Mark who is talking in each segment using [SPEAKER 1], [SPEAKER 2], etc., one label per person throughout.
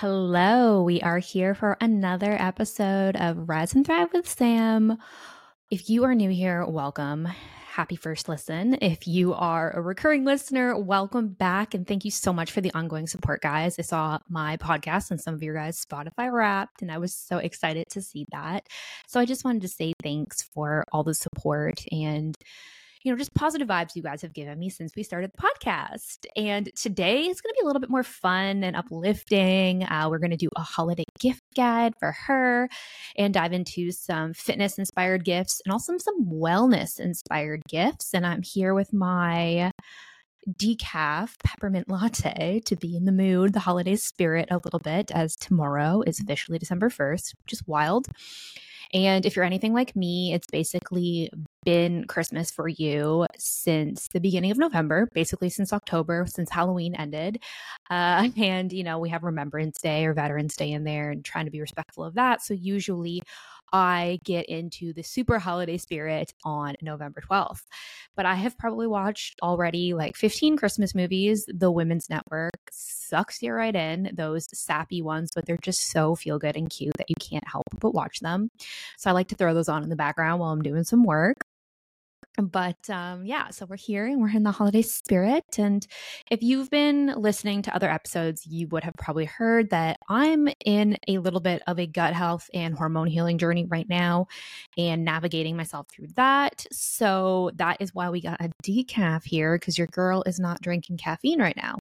[SPEAKER 1] Hello, we are here for another episode of Rise and Thrive with Sam. If you are new here, welcome. Happy first listen. If you are a recurring listener, welcome back. And thank you so much for the ongoing support, guys. I saw my podcast and some of your guys' Spotify wrapped, and I was so excited to see that. So I just wanted to say thanks for all the support and you know, just positive vibes you guys have given me since we started the podcast. And today is going to be a little bit more fun and uplifting. Uh, we're going to do a holiday gift guide for her and dive into some fitness inspired gifts and also some wellness inspired gifts. And I'm here with my decaf peppermint latte to be in the mood, the holiday spirit a little bit, as tomorrow is officially December 1st, which is wild. And if you're anything like me, it's basically been Christmas for you since the beginning of November, basically since October, since Halloween ended. Uh, and, you know, we have Remembrance Day or Veterans Day in there and trying to be respectful of that. So usually I get into the super holiday spirit on November 12th. But I have probably watched already like 15 Christmas movies. The Women's Network sucks you right in, those sappy ones, but they're just so feel good and cute that you can't help but watch them. So I like to throw those on in the background while I'm doing some work. But um, yeah, so we're here and we're in the holiday spirit. And if you've been listening to other episodes, you would have probably heard that I'm in a little bit of a gut health and hormone healing journey right now and navigating myself through that. So that is why we got a decaf here because your girl is not drinking caffeine right now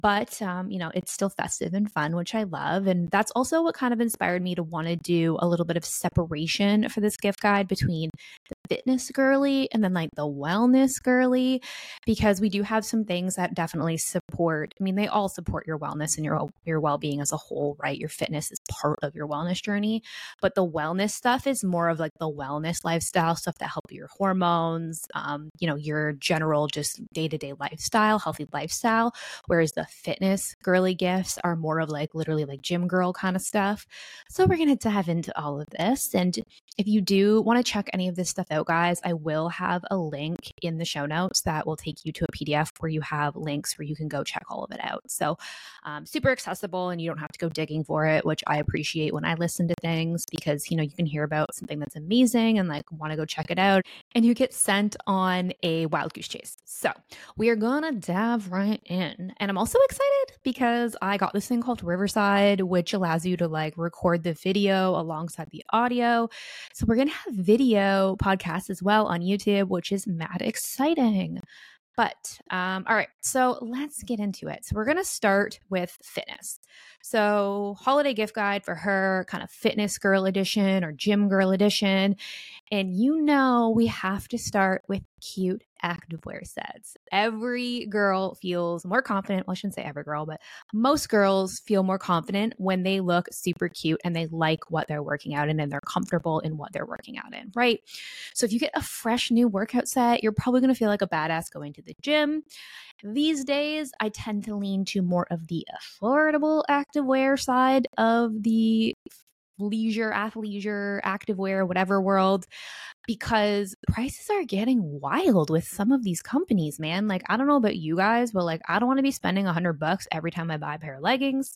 [SPEAKER 1] but um, you know it's still festive and fun which i love and that's also what kind of inspired me to want to do a little bit of separation for this gift guide between fitness girly and then like the wellness girly because we do have some things that definitely support i mean they all support your wellness and your your well-being as a whole right your fitness is part of your wellness journey but the wellness stuff is more of like the wellness lifestyle stuff that help your hormones um, you know your general just day-to-day lifestyle healthy lifestyle whereas the fitness girly gifts are more of like literally like gym girl kind of stuff. So we're going to dive into all of this. And if you do want to check any of this stuff out, guys, I will have a link in the show notes that will take you to a PDF where you have links where you can go check all of it out. So um, super accessible and you don't have to go digging for it, which I appreciate when I listen to things because, you know, you can hear about something that's amazing and like want to go check it out and you get sent on a wild goose chase. So we are going to dive right in. And I'm also excited because I got this thing called Riverside, which allows you to like record the video alongside the audio. So we're going to have video podcasts as well on YouTube, which is mad exciting. But um, all right, so let's get into it. So we're to start with fitness. So, holiday gift guide for her, kind of fitness girl edition or gym girl edition. And you know, we have to start with cute activewear sets. Every girl feels more confident. Well, I shouldn't say every girl, but most girls feel more confident when they look super cute and they like what they're working out in and they're comfortable in what they're working out in, right? So if you get a fresh new workout set, you're probably going to feel like a badass going to the gym. These days, I tend to lean to more of the affordable activewear side of the leisure, athleisure, activewear, whatever world, because prices are getting wild with some of these companies, man. Like, I don't know about you guys, but like, I don't want to be spending a hundred bucks every time I buy a pair of leggings.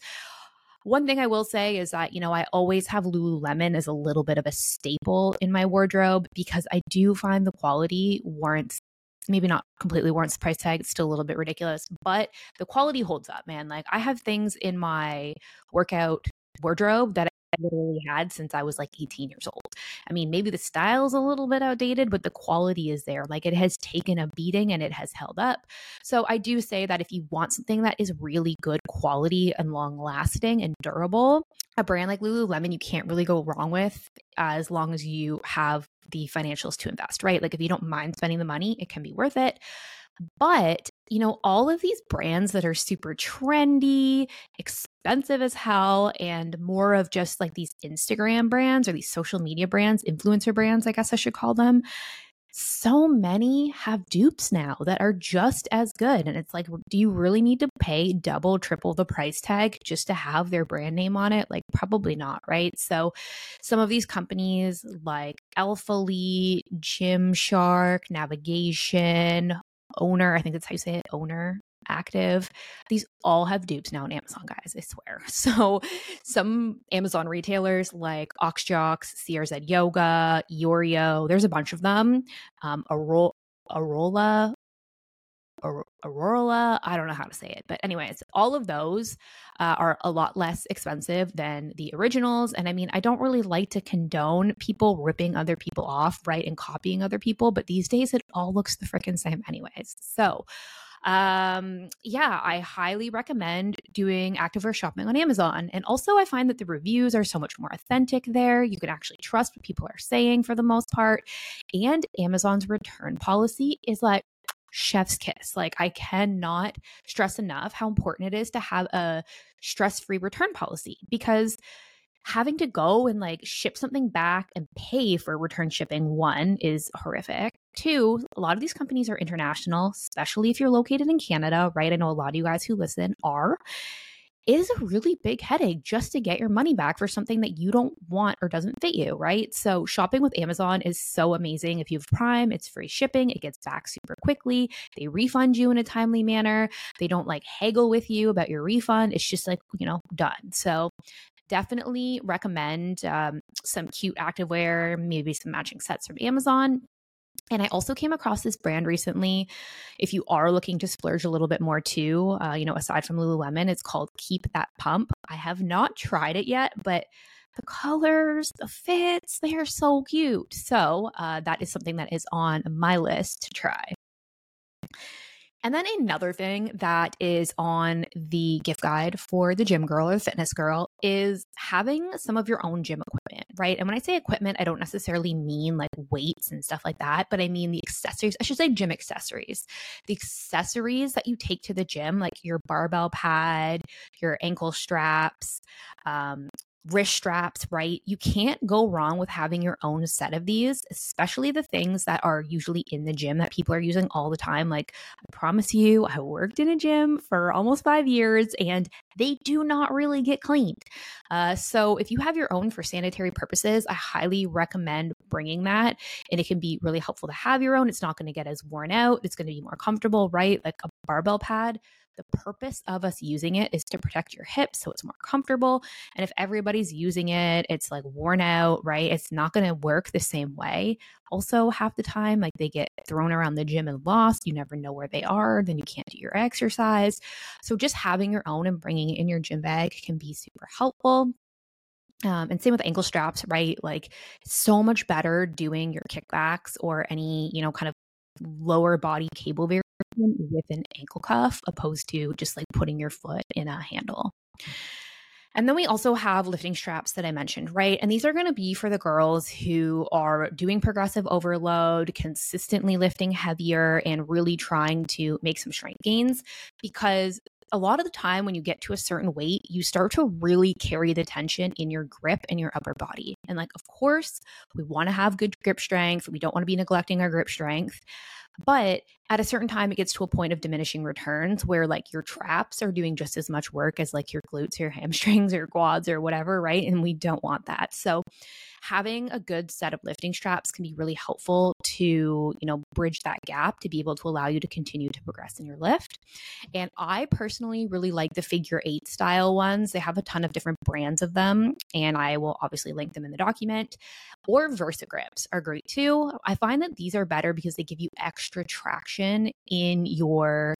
[SPEAKER 1] One thing I will say is that, you know, I always have Lululemon as a little bit of a staple in my wardrobe because I do find the quality warrants maybe not completely warrants the price tag. It's still a little bit ridiculous, but the quality holds up, man. Like I have things in my workout wardrobe that literally had since I was like 18 years old. I mean, maybe the style's a little bit outdated, but the quality is there. Like it has taken a beating and it has held up. So I do say that if you want something that is really good quality and long lasting and durable, a brand like Lululemon, you can't really go wrong with as long as you have the financials to invest, right? Like if you don't mind spending the money, it can be worth it. But, you know, all of these brands that are super trendy, expensive as hell, and more of just like these Instagram brands or these social media brands, influencer brands, I guess I should call them. So many have dupes now that are just as good. And it's like, do you really need to pay double, triple the price tag just to have their brand name on it? Like, probably not, right? So, some of these companies like Alphalete, Gymshark, Navigation, Oner, I think that's how you say it, Oner, active. These all have dupes now on Amazon, guys, I swear. So some Amazon retailers like OxJox, CRZ Yoga, Yorio, there's a bunch of them. Um, Arola Aurora. I don't know how to say it, but anyways, all of those uh, are a lot less expensive than the originals. And I mean, I don't really like to condone people ripping other people off, right, and copying other people, but these days it all looks the freaking same, anyways. So, um yeah i highly recommend doing activewear shopping on amazon and also i find that the reviews are so much more authentic there you can actually trust what people are saying for the most part and amazon's return policy is like chef's kiss. Like, I cannot stress enough how important it is to have a stress free return policy because having to go and like ship something back and pay for return shipping, one, is horrific. Two, a lot of these companies are international, especially if you're located in Canada, right? I know a lot of you guys who listen are is a really big headache just to get your money back for something that you don't want or doesn't fit you, right? So, shopping with Amazon is so amazing. If you have Prime, it's free shipping, it gets back super quickly. They refund you in a timely manner. They don't like haggle with you about your refund. It's just like, you know, done. So, definitely recommend um, some cute activewear, maybe some matching sets from Amazon. And I also came across this brand recently. If you are looking to splurge a little bit more too, uh, you know, aside from Lululemon, it's called Keep That Pump. I have not tried it yet, but the colors, the fits, they are so cute. So uh, that is something that is on my list to try. And then another thing that is on the gift guide for the gym girl or fitness girl is having some of your own gym equipment, right? And when I say equipment, I don't necessarily mean like weights and stuff like that, but I mean the accessories. I should say gym accessories. The accessories that you take to the gym, like your barbell pad, your ankle straps, um, wrist straps, right? You can't go wrong with having your own set of these, especially the things that are usually in the gym that people are using all the time. Like, I promise you, I worked in a gym for almost five years and they do not really get cleaned. Uh, so, if you have your own for sanitary purposes, I highly recommend bringing that. And it can be really helpful to have your own. It's not going to get as worn out, it's going to be more comfortable, right? Like a barbell pad the purpose of us using it is to protect your hips so it's more comfortable. And if everybody's using it, it's like worn out, right? It's not going to work the same way. Also, half the time, like they get thrown around the gym and lost. You never know where they are. Then you can't do your exercise. So, just having your own and bringing it in your gym bag can be super helpful. Um, and same with ankle straps, right? Like so much better doing your kickbacks or any, you know, kind of lower body cable with an ankle cuff opposed to just like putting your foot in a handle. And then we also have lifting straps that I mentioned, right? And these are going to be for the girls who are doing progressive overload, consistently lifting heavier, and really trying to make some strength gains because a lot of the time when you get to a certain weight, you start to really carry the tension in your grip and your upper body. And like, of course, we want to have good grip strength. We don't want to be neglecting our grip strength. But at a certain time, it gets to a point of diminishing returns where like your traps are doing just as much work as like your glutes, your hamstrings, or your quads, or whatever, right? And we don't want that. So having a good set of lifting straps can be really helpful to, you know, bridge that gap to be able to allow you to continue to progress in your lift. And I personally really like the figure eight style ones. They have a ton of different brands of them, and I will obviously link them in the document. Or Versa Gripps are great too. I find that these are better because they give you extra traction in your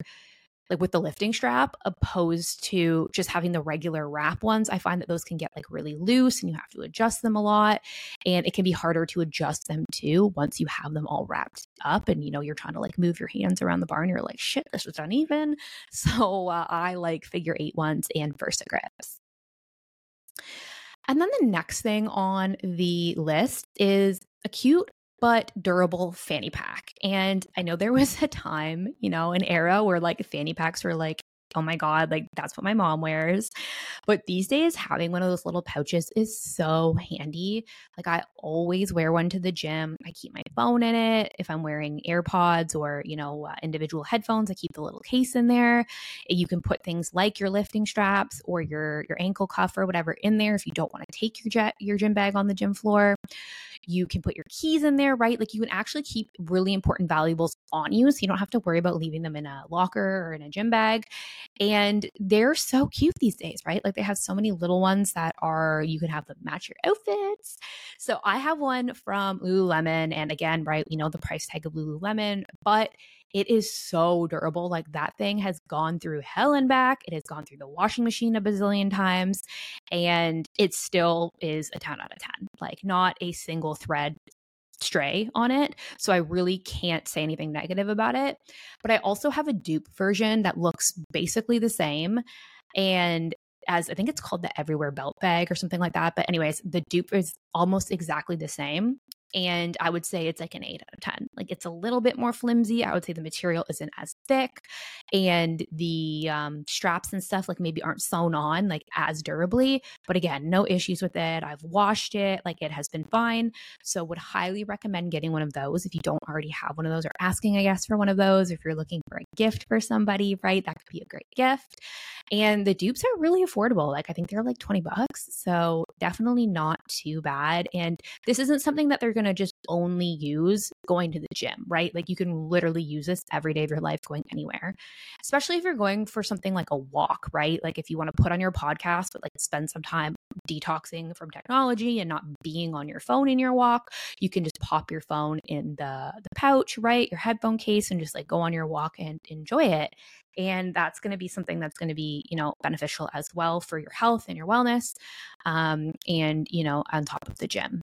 [SPEAKER 1] like with the lifting strap opposed to just having the regular wrap ones. I find that those can get like really loose and you have to adjust them a lot and it can be harder to adjust them too once you have them all wrapped up and you know you're trying to like move your hands around the bar and you're like shit this is uneven. So uh, i like figure eight ones and Versa Gripps and then the next thing on the list is a cute but durable fanny pack. And I know there was a time, you know, an era where like fanny packs were like, oh my God, like that's what my mom wears. But these days, having one of those little pouches is so handy. Like I always wear one to the gym. I keep my phone in it. If I'm wearing AirPods or, you know, uh, individual headphones, I keep the little case in there. You can put things like your lifting straps or your your ankle cuff or whatever in there if you don't want to take your jet, your gym bag on the gym floor You can put your keys in there, right? Like you can actually keep really important valuables on you. So you don't have to worry about leaving them in a locker or in a gym bag. And they're so cute these days, right? Like they have so many little ones that are, you can have them match your outfits. So I have one from Lululemon. And again, right, we know the price tag of Lululemon, but it is so durable. Like that thing has gone through hell and back. It has gone through the washing machine a bazillion times and it still is a 10 out of 10. Like not a single thread stray on it. So I really can't say anything negative about it. But I also have a dupe version that looks basically the same. And as I think it's called the Everywhere Belt Bag or something like that. But, anyways, the dupe is almost exactly the same and I would say it's like an eight out of 10. Like it's a little bit more flimsy. I would say the material isn't as thick and the um, straps and stuff like maybe aren't sewn on like as durably. But again, no issues with it. I've washed it, like it has been fine. So would highly recommend getting one of those if you don't already have one of those or asking, I guess, for one of those. If you're looking for a gift for somebody, right? That could be a great gift. And the dupes are really affordable. Like I think they're like 20 bucks. So definitely not too bad. And this isn't something that they're going to just only use going to the gym, right? Like you can literally use this every day of your life going anywhere, especially if you're going for something like a walk, right? Like if you want to put on your podcast, but like spend some time detoxing from technology and not being on your phone in your walk, you can just pop your phone in the, the pouch, right? Your headphone case and just like go on your walk and enjoy it. And that's going to be something that's going to be, you know, beneficial as well for your health and your wellness. Um, and, you know, on top of the gym.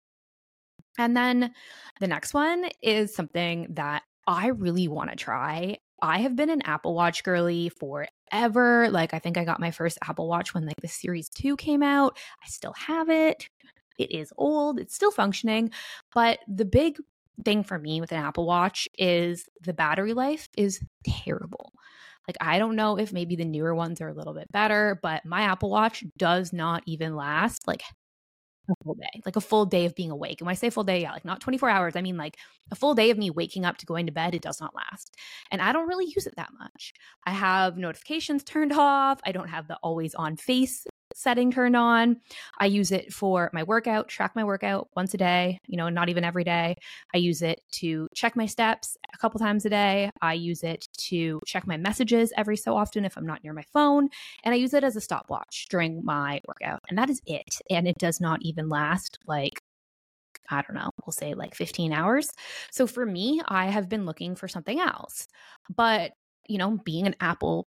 [SPEAKER 1] And then the next one is something that I really want to try. I have been an Apple Watch girly forever. Like, I think I got my first Apple Watch when like the Series 2 came out. I still have it. It is old, it's still functioning. But the big thing for me with an Apple Watch is the battery life is terrible. Like, I don't know if maybe the newer ones are a little bit better, but my Apple Watch does not even last like a full day, like a full day of being awake. And when I say full day, yeah, like not 24 hours, I mean like a full day of me waking up to going to bed, it does not last. And I don't really use it that much. I have notifications turned off. I don't have the always on face setting turned on. I use it for my workout, track my workout once a day, you know, not even every day. I use it to check my steps a couple times a day. I use it to check my messages every so often if I'm not near my phone. And I use it as a stopwatch during my workout. And that is it. And it does not even last like I don't know, we'll say like 15 hours. So for me, I have been looking for something else. But, you know, being an Apple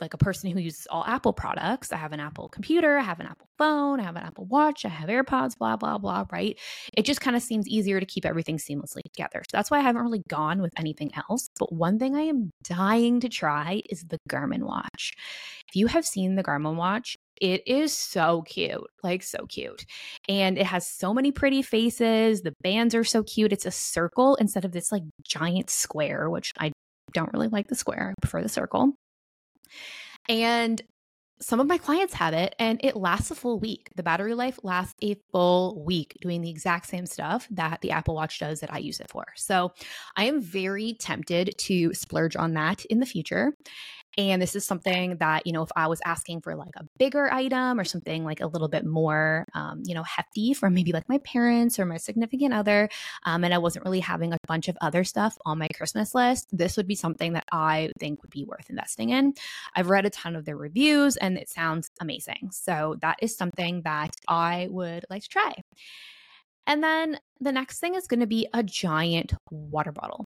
[SPEAKER 1] like a person who uses all Apple products. I have an Apple computer, I have an Apple phone, I have an Apple Watch, I have AirPods, blah, blah, blah, right? It just kind of seems easier to keep everything seamlessly together. So that's why I haven't really gone with anything else. But one thing I am dying to try is the Garmin watch. If you have seen the Garmin watch, it is so cute, like so cute. And it has so many pretty faces. The bands are so cute. It's a circle instead of this like giant square, which I don't really like the square. I prefer the circle. And some of my clients have it and it lasts a full week. The battery life lasts a full week doing the exact same stuff that the Apple Watch does that I use it for. So I am very tempted to splurge on that in the future. And this is something that, you know, if I was asking for like a bigger item or something like a little bit more, um, you know, hefty from maybe like my parents or my significant other, um, and I wasn't really having a bunch of other stuff on my Christmas list, this would be something that I think would be worth investing in. I've read a ton of their reviews and it sounds amazing. So that is something that I would like to try. And then the next thing is going to be a giant water bottle.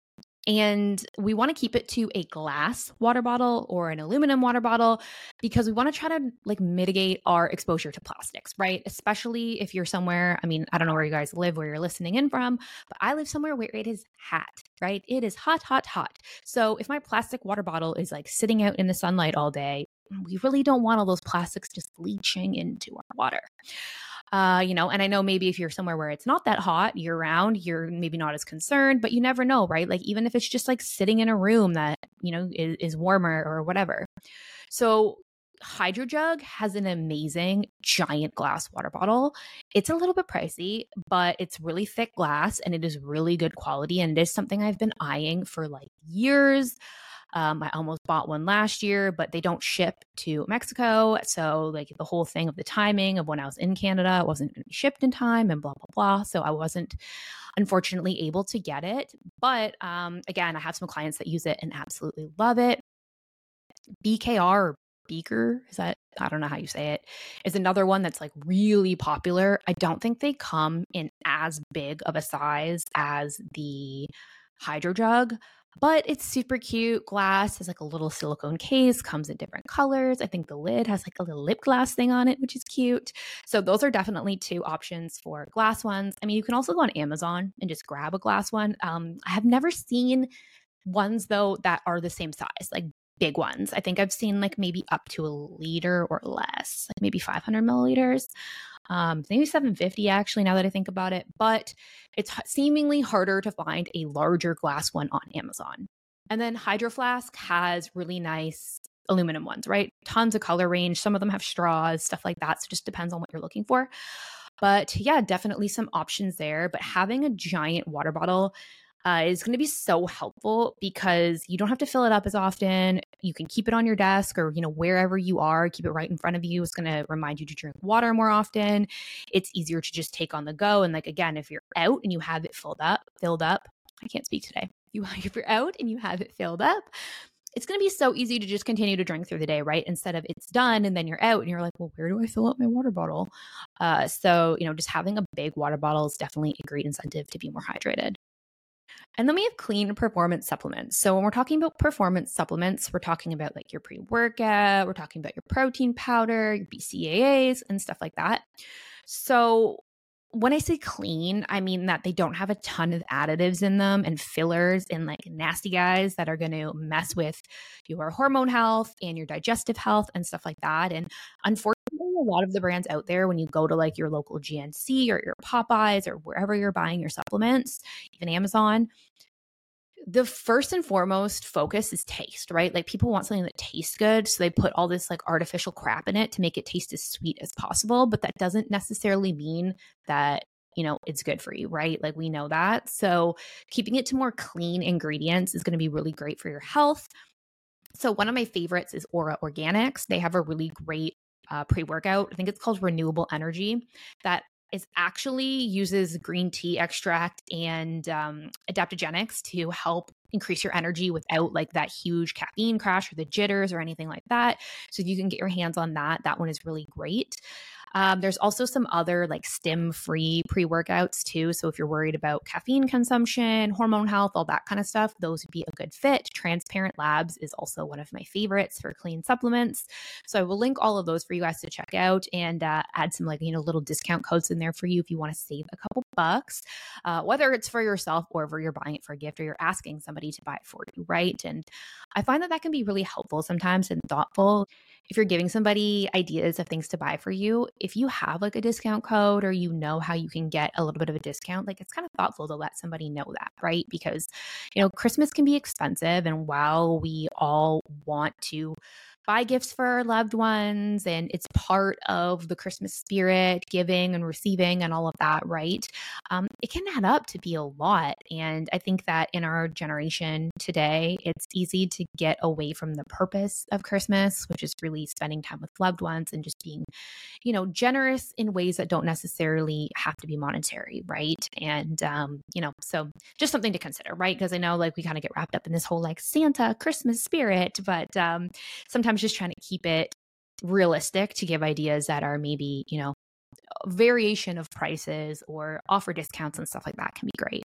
[SPEAKER 1] And we want to keep it to a glass water bottle or an aluminum water bottle because we want to try to like mitigate our exposure to plastics, right? Especially if you're somewhere, I mean, I don't know where you guys live, where you're listening in from, but I live somewhere where it is hot, right? It is hot, hot, hot. So if my plastic water bottle is like sitting out in the sunlight all day, we really don't want all those plastics just leaching into our water. Uh, you know, and I know maybe if you're somewhere where it's not that hot year round, you're maybe not as concerned, but you never know, right? Like even if it's just like sitting in a room that, you know, is, is warmer or whatever. So HydroJug has an amazing giant glass water bottle. It's a little bit pricey, but it's really thick glass and it is really good quality. And it is something I've been eyeing for like years. Um, I almost bought one last year, but they don't ship to Mexico. So, like the whole thing of the timing of when I was in Canada, it wasn't going to be shipped in time and blah, blah, blah. So, I wasn't unfortunately able to get it. But um, again, I have some clients that use it and absolutely love it. BKR Beaker, is that I don't know how you say it, is another one that's like really popular. I don't think they come in as big of a size as the HydroJug, but it's super cute. Glass has like a little silicone case, comes in different colors. I think the lid has like a little lip glass thing on it, which is cute. So those are definitely two options for glass ones. I mean, you can also go on Amazon and just grab a glass one. Um, I have never seen ones though that are the same size, like big ones. I think I've seen like maybe up to a liter or less, like maybe 500 milliliters. Um, maybe 750 actually, now that I think about it. But it's seemingly harder to find a larger glass one on Amazon. And then Hydro Flask has really nice aluminum ones, right? Tons of color range. Some of them have straws, stuff like that. So it just depends on what you're looking for. But yeah, definitely some options there. But having a giant water bottle uh, is going to be so helpful because you don't have to fill it up as often. You can keep it on your desk or you know wherever you are. Keep it right in front of you. It's going to remind you to drink water more often. It's easier to just take on the go. And like again, if you're out and you have it filled up, filled up. I can't speak today. You if you're out and you have it filled up, it's going to be so easy to just continue to drink through the day, right? Instead of it's done and then you're out and you're like, well, where do I fill up my water bottle? Uh, so, you know, just having a big water bottle is definitely a great incentive to be more hydrated. And then we have clean performance supplements. So when we're talking about performance supplements, we're talking about like your pre workout, we're talking about your protein powder, your BCAAs, and stuff like that. So when I say clean, I mean that they don't have a ton of additives in them and fillers and like nasty guys that are going to mess with your hormone health and your digestive health and stuff like that. And unfortunately, a lot of the brands out there, when you go to like your local GNC or your Popeyes or wherever you're buying your supplements, even Amazon, the first and foremost focus is taste, right? Like people want something that tastes good. So they put all this like artificial crap in it to make it taste as sweet as possible. But that doesn't necessarily mean that, you know, it's good for you, right? Like we know that. So keeping it to more clean ingredients is going to be really great for your health. So one of my favorites is Ora Organics. They have a really great uh, pre workout. I think it's called Renewable Energy that is actually uses green tea extract and um, adaptogenics to help increase your energy without like that huge caffeine crash or the jitters or anything like that. So if you can get your hands on that, that one is really great. Um, there's also some other like stim free pre workouts too. So if you're worried about caffeine consumption, hormone health, all that kind of stuff, those would be a good fit. Transparent Labs is also one of my favorites for clean supplements. So I will link all of those for you guys to check out and uh, add some like, you know, little discount codes in there for you if you want to save a couple bucks, uh, whether it's for yourself or if you're buying it for a gift or you're asking somebody to buy it for you, right? And I find that that can be really helpful sometimes and thoughtful if you're giving somebody ideas of things to buy for you, if you have like a discount code or you know how you can get a little bit of a discount, like it's kind of thoughtful to let somebody know that, right? Because, you know, Christmas can be expensive. And while we all want to, buy gifts for our loved ones and it's part of the christmas spirit giving and receiving and all of that right? Um, it can add up to be a lot and i think that in our generation today it's easy to get away from the purpose of christmas which is really spending time with loved ones and just being you know generous in ways that don't necessarily have to be monetary right? And um, you know so just something to consider right? Because i know like we kind of get wrapped up in this whole like santa christmas spirit but um, sometimes sometimes just trying to keep it realistic to give ideas that are maybe, you know, variation of prices or offer discounts and stuff like that can be great.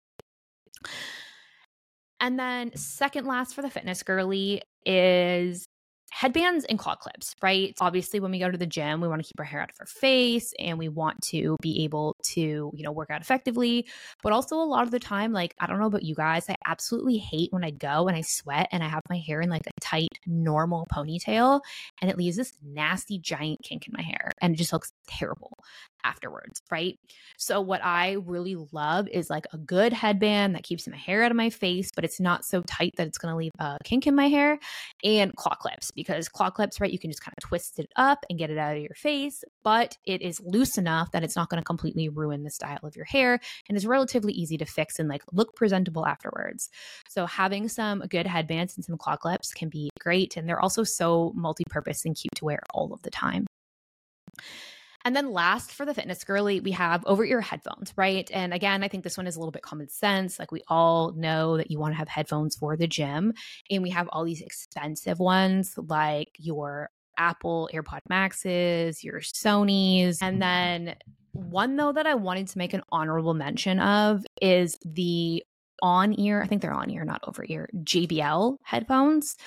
[SPEAKER 1] And then, second last for the fitness girly is headbands and claw clips, right? Obviously, when we go to the gym, we want to keep our hair out of our face and we want to be able to, you know, work out effectively. But also, a lot of the time, like, I don't know about you guys, I absolutely hate when I go and I sweat and I have my hair in like a tight, normal ponytail and it leaves this nasty, giant kink in my hair and it just looks terrible afterwards, right? So, what I really love is like a good headband that keeps my hair out of my face, but it's not so tight that it's going to leave a kink in my hair and claw clips because claw clips, right, you can just kind of twist it up and get it out of your face, but it is loose enough that it's not going to completely ruin the style of your hair and is relatively easy to fix and like look presentable afterwards. So having some good headbands and some claw clips can be great. And they're also so multi purpose and cute to wear all of the time. And then last for the fitness girly, we have over ear headphones, right? And again, I think this one is a little bit common sense. Like we all know that you want to have headphones for the gym. And we have all these expensive ones like your Apple AirPod Maxes, your Sony's. And then one though that I wanted to make an honorable mention of is the on ear, I think they're on ear, not over ear, JBL headphones.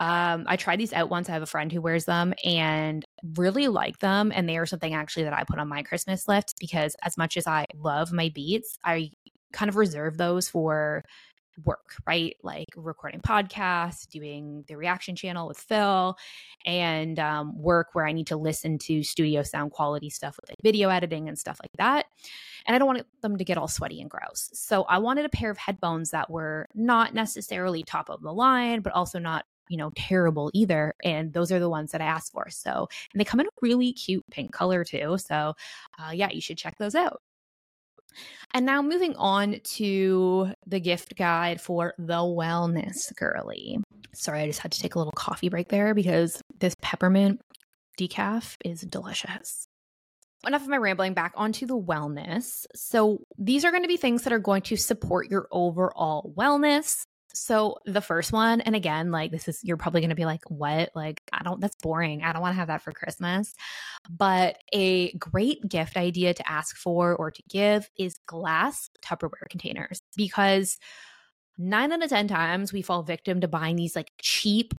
[SPEAKER 1] Um, I tried these out once. I have a friend who wears them and really like them. And they are something actually that I put on my Christmas list because as much as I love my beats, I kind of reserve those for work, right? Like recording podcasts, doing the reaction channel with Phil, and um, work where I need to listen to studio sound quality stuff with like video editing and stuff like that. And I don't want them to get all sweaty and gross. So I wanted a pair of headphones that were not necessarily top of the line, but also not you know, terrible either. And those are the ones that I asked for. So, and they come in a really cute pink color too. So, uh, yeah, you should check those out. And now moving on to the gift guide for the wellness girly. Sorry, I just had to take a little coffee break there because this peppermint decaf is delicious. Enough of my rambling back onto the wellness. So, these are going to be things that are going to support your overall wellness. So the first one, and again, like this is, you're probably going to be like, what? Like, I don't, that's boring. I don't want to have that for Christmas. But a great gift idea to ask for or to give is glass Tupperware containers because nine out of 10 times we fall victim to buying these like cheap,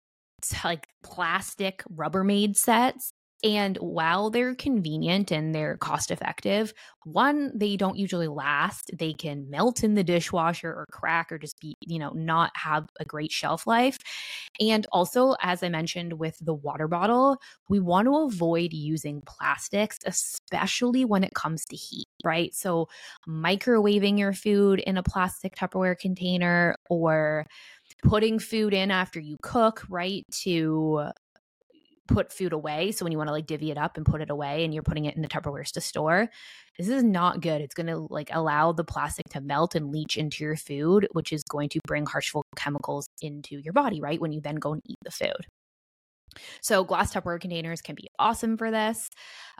[SPEAKER 1] like plastic Rubbermaid sets and while they're convenient and they're cost effective, one, they don't usually last. They can melt in the dishwasher or crack or just be, you know, not have a great shelf life. And also, as I mentioned with the water bottle, we want to avoid using plastics, especially when it comes to heat, right? So, microwaving your food in a plastic Tupperware container or putting food in after you cook, right? To put food away. So when you want to like divvy it up and put it away and you're putting it in the Tupperwares to store, this is not good. It's going to like allow the plastic to melt and leach into your food, which is going to bring harmful chemicals into your body, right? When you then go and eat the food. So glass Tupperware containers can be awesome for this.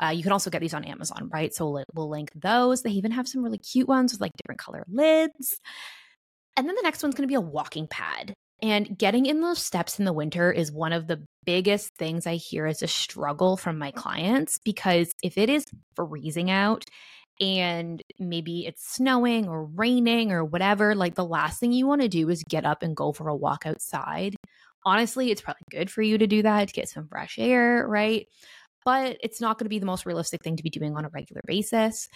[SPEAKER 1] Uh, you can also get these on Amazon, right? So we'll, we'll link those. They even have some really cute ones with like different color lids. And then the next one's going to be a walking pad. And getting in those steps in the winter is one of the biggest things I hear as a struggle from my clients because if it is freezing out and maybe it's snowing or raining or whatever, like the last thing you want to do is get up and go for a walk outside. Honestly, it's probably good for you to do that to get some fresh air, right? But it's not going to be the most realistic thing to be doing on a regular basis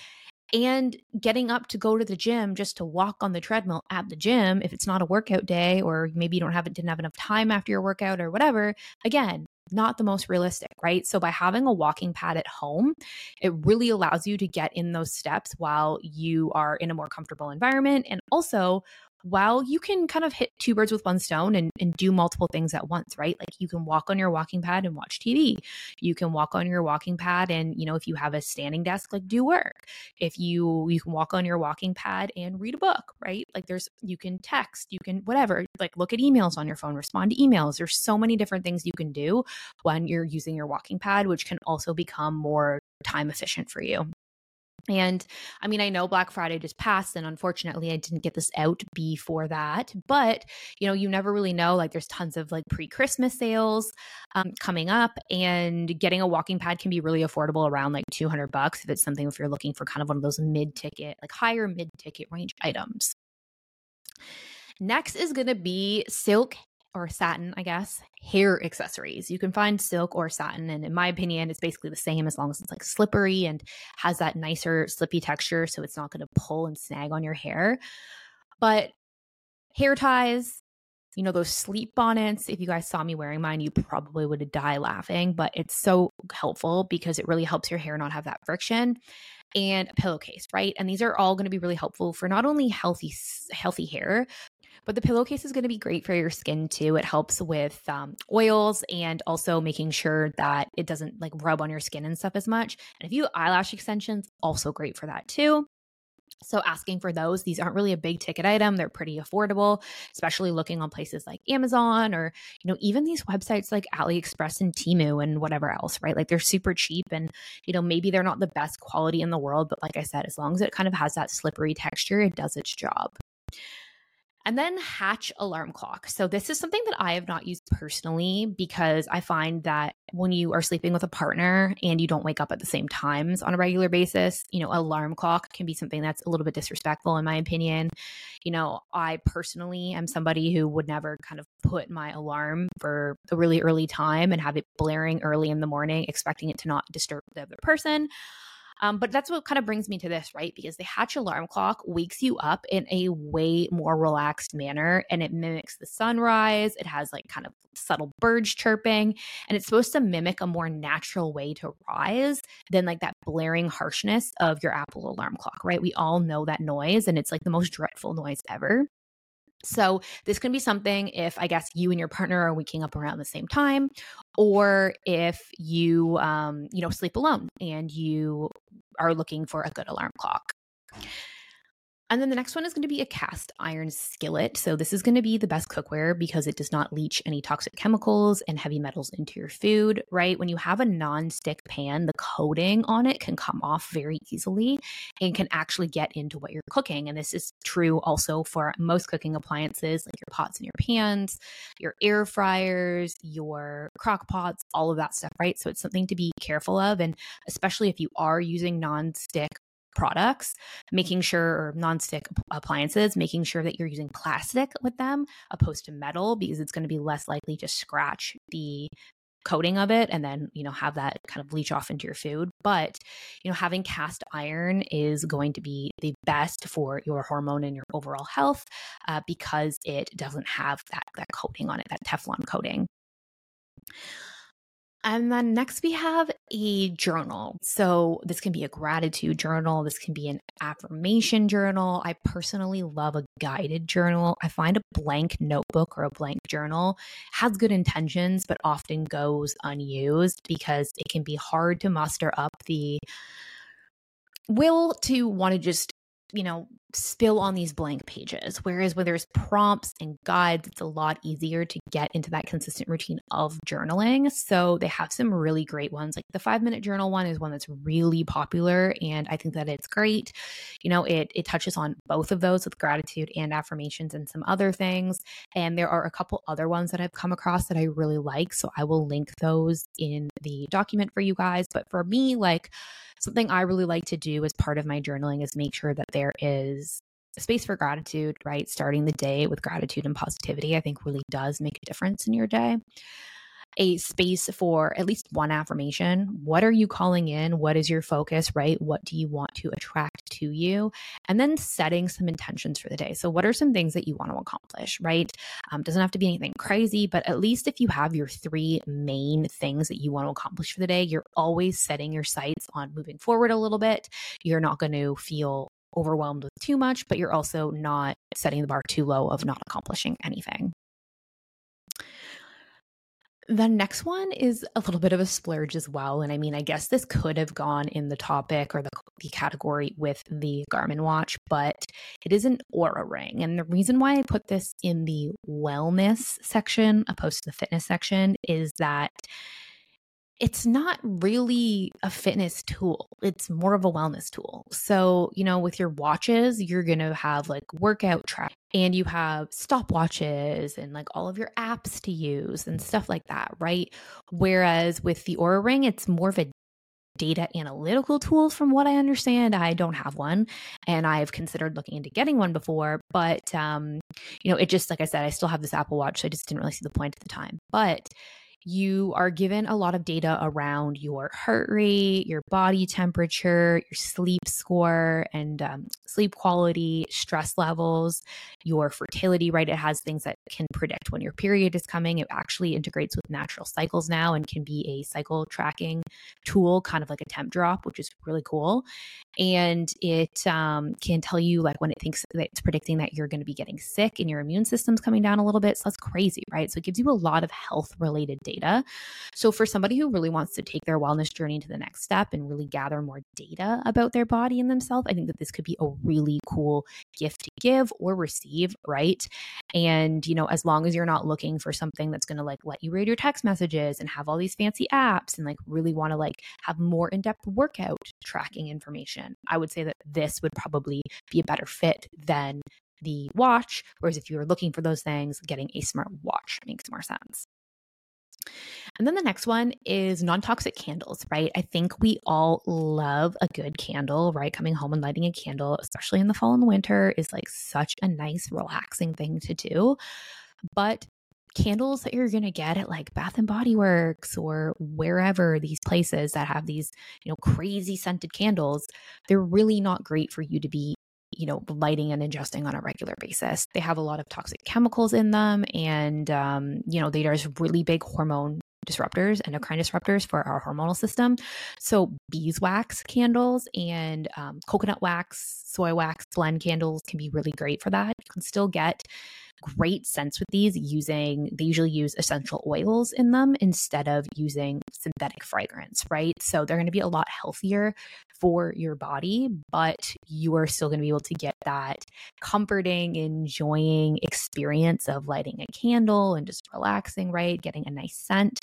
[SPEAKER 1] and getting up to go to the gym just to walk on the treadmill at the gym if it's not a workout day or maybe you don't have it didn't have enough time after your workout or whatever again not the most realistic right? So by having a walking pad at home it really allows you to get in those steps while you are in a more comfortable environment and also while you can kind of hit two birds with one stone and, and do multiple things at once, right? Like you can walk on your walking pad and watch TV. You can walk on your walking pad and, you know, if you have a standing desk, like do work. If you you can walk on your walking pad and read a book, right? Like there's you can text, you can whatever, like look at emails on your phone, respond to emails. There's so many different things you can do when you're using your walking pad, which can also become more time efficient for you. And I mean, I know Black Friday just passed, and unfortunately, I didn't get this out before that. But you know, you never really know. Like, there's tons of like pre Christmas sales um, coming up, and getting a walking pad can be really affordable around like 200 bucks if it's something if you're looking for kind of one of those mid ticket, like higher mid ticket range items. Next is going to be silk or satin, I guess, hair accessories. You can find silk or satin, and in my opinion, it's basically the same as long as it's like slippery and has that nicer slippy texture, so it's not going to pull and snag on your hair. But hair ties, you know, those sleep bonnets, if you guys saw me wearing mine, you probably would die laughing, but it's so helpful because it really helps your hair not have that friction. And a pillowcase, right? And these are all going to be really helpful for not only healthy healthy hair, But the pillowcase is going to be great for your skin too. It helps with um, oils and also making sure that it doesn't like rub on your skin and stuff as much. And if you eyelash extensions, also great for that too. So, asking for those, these aren't really a big ticket item. They're pretty affordable, especially looking on places like Amazon or, you know, even these websites like AliExpress and Temu and whatever else, right? Like they're super cheap and, you know, maybe they're not the best quality in the world, but like I said, as long as it kind of has that slippery texture, it does its job. And then Hatch alarm clock. So, this is something that I have not used personally because I find that when you are sleeping with a partner and you don't wake up at the same times on a regular basis, you know, alarm clock can be something that's a little bit disrespectful, in my opinion. You know, I personally am somebody who would never kind of put my alarm for a really early time and have it blaring early in the morning, expecting it to not disturb the other person. Um, but that's what kind of brings me to this, right? Because the Hatch alarm clock wakes you up in a way more relaxed manner and it mimics the sunrise. It has like kind of subtle birds chirping and it's supposed to mimic a more natural way to rise than like that blaring harshness of your Apple alarm clock, right? We all know that noise and it's like the most dreadful noise ever. So, this can be something if I guess you and your partner are waking up around the same time, or if you, um, you know, sleep alone and you are looking for a good alarm clock. And then the next one is going to be a cast iron skillet. So, this is going to be the best cookware because it does not leach any toxic chemicals and heavy metals into your food, right? When you have a non-stick pan, the coating on it can come off very easily and can actually get into what you're cooking. And this is true also for most cooking appliances like your pots and your pans, your air fryers, your crock pots, all of that stuff, right? So, it's something to be careful of. And especially if you are using non-stick products, making sure, or nonstick appliances, making sure that you're using plastic with them opposed to metal because it's going to be less likely to scratch the coating of it and then you know have that kind of leach off into your food. But you know having cast iron is going to be the best for your hormone and your overall health uh, because it doesn't have that that coating on it that teflon coating and then next we have a journal. So this can be a gratitude journal. This can be an affirmation journal. I personally love a guided journal. I find a blank notebook or a blank journal has good intentions, but often goes unused because it can be hard to muster up the will to want to just you know, spill on these blank pages. Whereas when there's prompts and guides, it's a lot easier to get into that consistent routine of journaling. So they have some really great ones. Like the five minute journal one is one that's really popular. And I think that it's great. You know, it it touches on both of those with gratitude and affirmations and some other things. And there are a couple other ones that I've come across that I really like. So I will link those in the document for you guys. But for me, like something I really like to do as part of my journaling is make sure that there is a space for gratitude, right? Starting the day with gratitude and positivity, I think really does make a difference in your day a space for at least one affirmation. What are you calling in? What is your focus, right? What do you want to attract to you? And then setting some intentions for the day. So, what are some things that you want to accomplish, right? Um, doesn't have to be anything crazy, but at least if you have your three main things that you want to accomplish for the day, you're always setting your sights on moving forward a little bit. You're not going to feel overwhelmed with too much, but you're also not setting the bar too low of not accomplishing anything. The next one is a little bit of a splurge as well. And I mean, I guess this could have gone in the topic or the, the category with the Garmin watch, but it is an Oura ring. And the reason why I put this in the wellness section opposed to the fitness section is that it's not really a fitness tool. It's more of a wellness tool. So, you know, with your watches, you're going to have like workout track and you have stopwatches and like all of your apps to use and stuff like that, right? Whereas with the Oura Ring, it's more of a data analytical tool from what I understand. I don't have one and I've considered looking into getting one before, but um, you know, it just like I said, I still have this Apple Watch, so I just didn't really see the point at the time. But you are given a lot of data around your heart rate, your body temperature, your sleep score, and um, sleep quality, stress levels, your fertility, right? It has things that can predict when your period is coming. It actually integrates with natural cycles now and can be a cycle tracking tool, kind of like a Tempdrop, which is really cool. And it um, can tell you, like, when it thinks that it's predicting that you're going to be getting sick and your immune system's coming down a little bit. So that's crazy, right? So it gives you a lot of health related data data. So, for somebody who really wants to take their wellness journey to the next step and really gather more data about their body and themselves, I think that this could be a really cool gift to give or receive, right? And, you know, as long as you're not looking for something that's going to like let you read your text messages and have all these fancy apps and like really want to like have more in depth workout tracking information, I would say that this would probably be a better fit than the watch. Whereas if you're looking for those things, getting a smart watch makes more sense. And then the next one is non toxic candles, right? I think we all love a good candle, right? Coming home and lighting a candle, especially in the fall and winter, is like such a nice, relaxing thing to do. But candles that you're going to get at like Bath and Body Works or wherever these places that have these, you know, crazy scented candles, they're really not great for you to be you know, lighting and ingesting on a regular basis. They have a lot of toxic chemicals in them, and um, you know, they are really big hormone disruptors, endocrine disruptors for our hormonal system. So, beeswax candles and um, coconut wax, soy wax blend candles can be really great for that. You can still get great scents with these using, they usually use essential oils in them instead of using synthetic fragrance, right? So they're going to be a lot healthier for your body, but you are still going to be able to get that comforting, enjoying experience of lighting a candle and just relaxing, right? Getting a nice scent.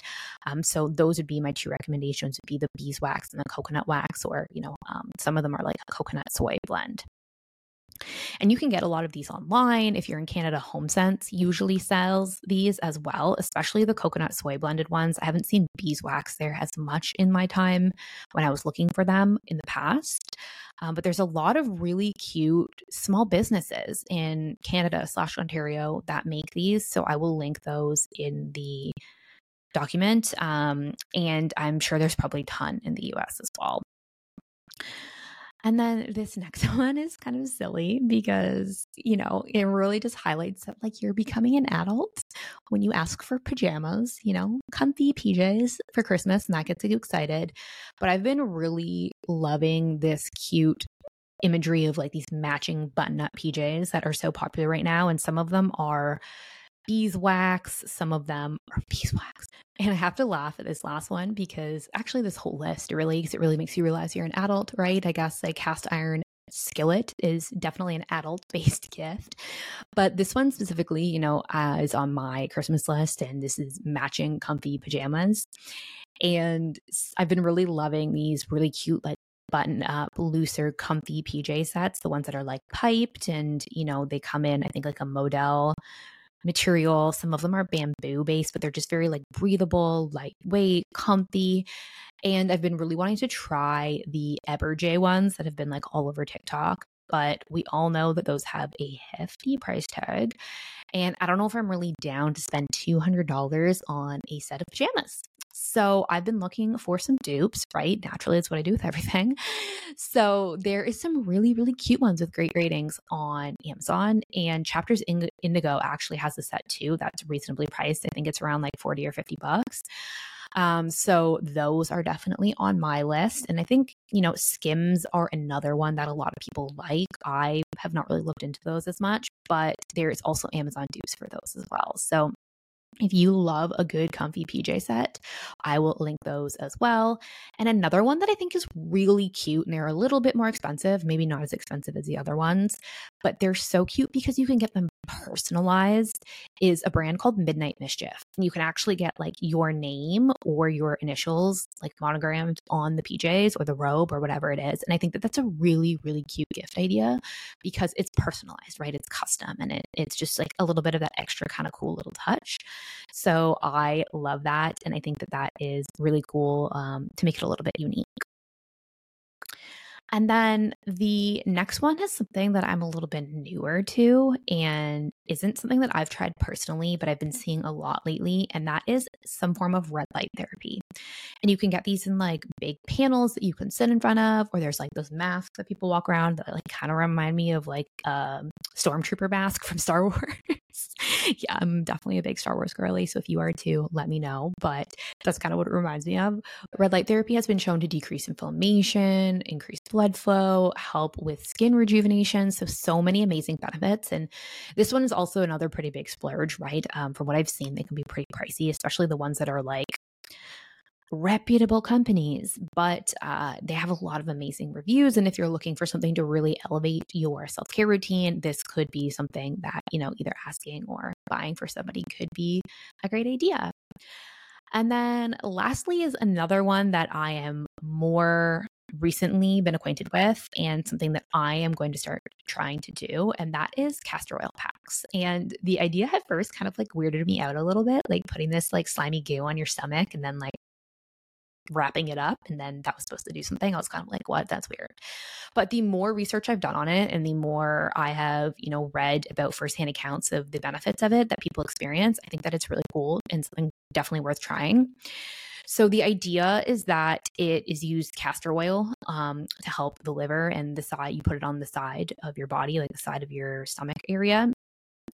[SPEAKER 1] Um, so those would be my two recommendations would be the beeswax and the coconut wax, or, you know, um, some of them are like a coconut soy blend. And you can get a lot of these online. If you're in Canada, HomeSense usually sells these as well, especially the coconut soy blended ones. I haven't seen beeswax there as much in my time when I was looking for them in the past. Um, but there's a lot of really cute small businesses in Canada slash Ontario that make these. So I will link those in the document. Um, and I'm sure there's probably a ton in the US as well. And then this next one is kind of silly because, you know, it really just highlights that like you're becoming an adult when you ask for pajamas, you know, comfy PJs for Christmas, and that gets you excited. But I've been really loving this cute imagery of like these matching button up PJs that are so popular right now. And some of them are beeswax, some of them are beeswax. And I have to laugh at this last one because actually, this whole list really, because it really makes you realize you're an adult, right? I guess like cast iron skillet is definitely an adult based gift. But this one specifically, you know, uh, is on my Christmas list, and this is matching comfy pajamas. And I've been really loving these really cute, like button up, looser, comfy PJ sets, the ones that are like piped and, you know, they come in, I think, like a modal material. Some of them are bamboo based, but they're just very like breathable, lightweight, comfy. And I've been really wanting to try the Eberjey ones that have been like all over TikTok. But we all know that those have a hefty price tag. And I don't know if I'm really down to spend $200 on a set of pajamas. So I've been looking for some dupes, right? Naturally, it's what I do with everything. So there is some really, really cute ones with great ratings on Amazon. And Chapters Indigo actually has a set too that's reasonably priced. I think it's around like 40 or 50 bucks. Um, so those are definitely on my list. And I think, you know, skims are another one that a lot of people like. I have not really looked into those as much, but there's also Amazon dupes for those as well. So if you love a good comfy PJ set, I will link those as well. And another one that I think is really cute, and they're a little bit more expensive, maybe not as expensive as the other ones, but they're so cute because you can get them personalized, is a brand called Midnight Mischief. And you can actually get like your name or your initials like monogrammed on the PJs or the robe or whatever it is. And I think that that's a really, really cute gift idea because it's personalized, right? It's custom and it, it's just like a little bit of that extra kind of cool little touch. So I love that. And I think that that is really cool um, to make it a little bit unique. And then the next one is something that I'm a little bit newer to and isn't something that I've tried personally, but I've been seeing a lot lately. And that is some form of red light therapy. And you can get these in like big panels that you can sit in front of, or there's like those masks that people walk around that like kind of remind me of like a um, stormtrooper mask from Star Wars. yeah, I'm definitely a big Star Wars girly. So if you are too, let me know. But that's kind of what it reminds me of. Red light therapy has been shown to decrease inflammation, increase blood flow, help with skin rejuvenation. So, so many amazing benefits. And this one is also another pretty big splurge, right? Um, from what I've seen, they can be pretty pricey, especially the ones that are like reputable companies, but uh, they have a lot of amazing reviews. And if you're looking for something to really elevate your self care routine, this could be something that, you know, either asking or buying for somebody could be a great idea. And then lastly is another one that I am more recently been acquainted with and something that I am going to start trying to do. And that is castor oil packs. And the idea at first kind of like weirded me out a little bit, like putting this like slimy goo on your stomach and then like wrapping it up and then that was supposed to do something. I was kind of like, what? That's weird. But the more research I've done on it and the more I have, you know, read about firsthand accounts of the benefits of it that people experience, I think that it's really cool and something definitely worth trying. So the idea is that it is used castor oil um, to help the liver and the side. You put it on the side of your body, like the side of your stomach area,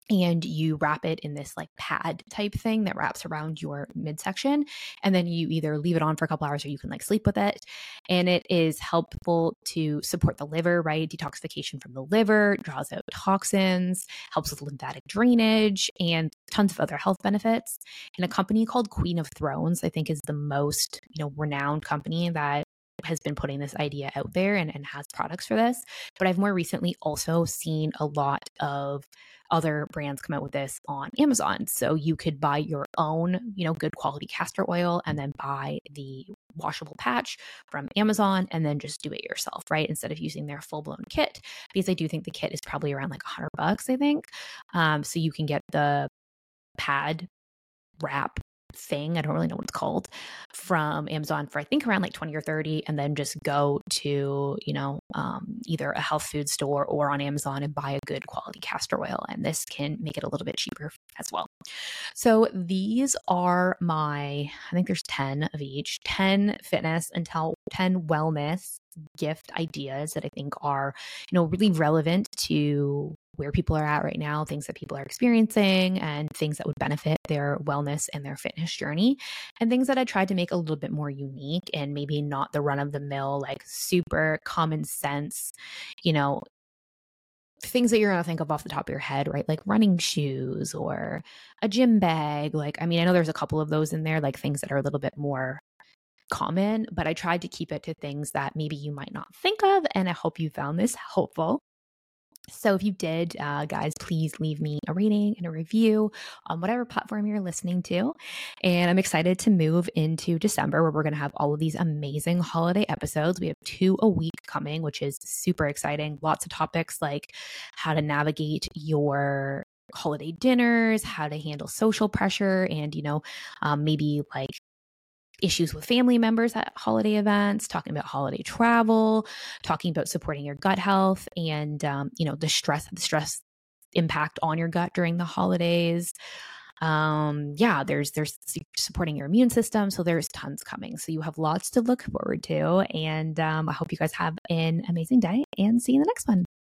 [SPEAKER 1] and you wrap it in this like pad type thing that wraps around your midsection and then you either leave it on for a couple hours or you can like sleep with it and it is helpful to support the liver right detoxification from the liver draws out toxins helps with lymphatic drainage and tons of other health benefits and a company called queen of thrones i think is the most you know renowned company that has been putting this idea out there and, and has products for this. But I've more recently also seen a lot of other brands come out with this on Amazon. So you could buy your own, you know, good quality castor oil and then buy the washable patch from Amazon and then just do it yourself, right? Instead of using their full blown kit, because I do think the kit is probably around like a hundred bucks, I think. Um, so you can get the pad wrap thing. I don't really know what it's called from Amazon for I think around like 20 or 30 and then just go to, you know, um, either a health food store or on Amazon and buy a good quality castor oil. And this can make it a little bit cheaper as well. So these are my, I think there's 10 of each 10 fitness until 10 wellness gift ideas that I think are, you know, really relevant to where people are at right now, things that people are experiencing, and things that would benefit their wellness and their fitness journey, and things that I tried to make a little bit more unique and maybe not the run of the mill, like super common sense, you know, things that you're going to think of off the top of your head, right? Like running shoes or a gym bag. Like, I mean, I know there's a couple of those in there, like things that are a little bit more common, but I tried to keep it to things that maybe you might not think of. And I hope you found this helpful. So, if you did, uh, guys, please leave me a rating and a review on whatever platform you're listening to. And I'm excited to move into December where we're going to have all of these amazing holiday episodes. We have two a week coming, which is super exciting. Lots of topics like how to navigate your holiday dinners, how to handle social pressure, and, you know, um, maybe like issues with family members at holiday events, talking about holiday travel, talking about supporting your gut health and um, you know the stress the stress impact on your gut during the holidays. Um, yeah, there's there's supporting your immune system, so there's tons coming. So you have lots to look forward to, and um, I hope you guys have an amazing day and see you in the next one.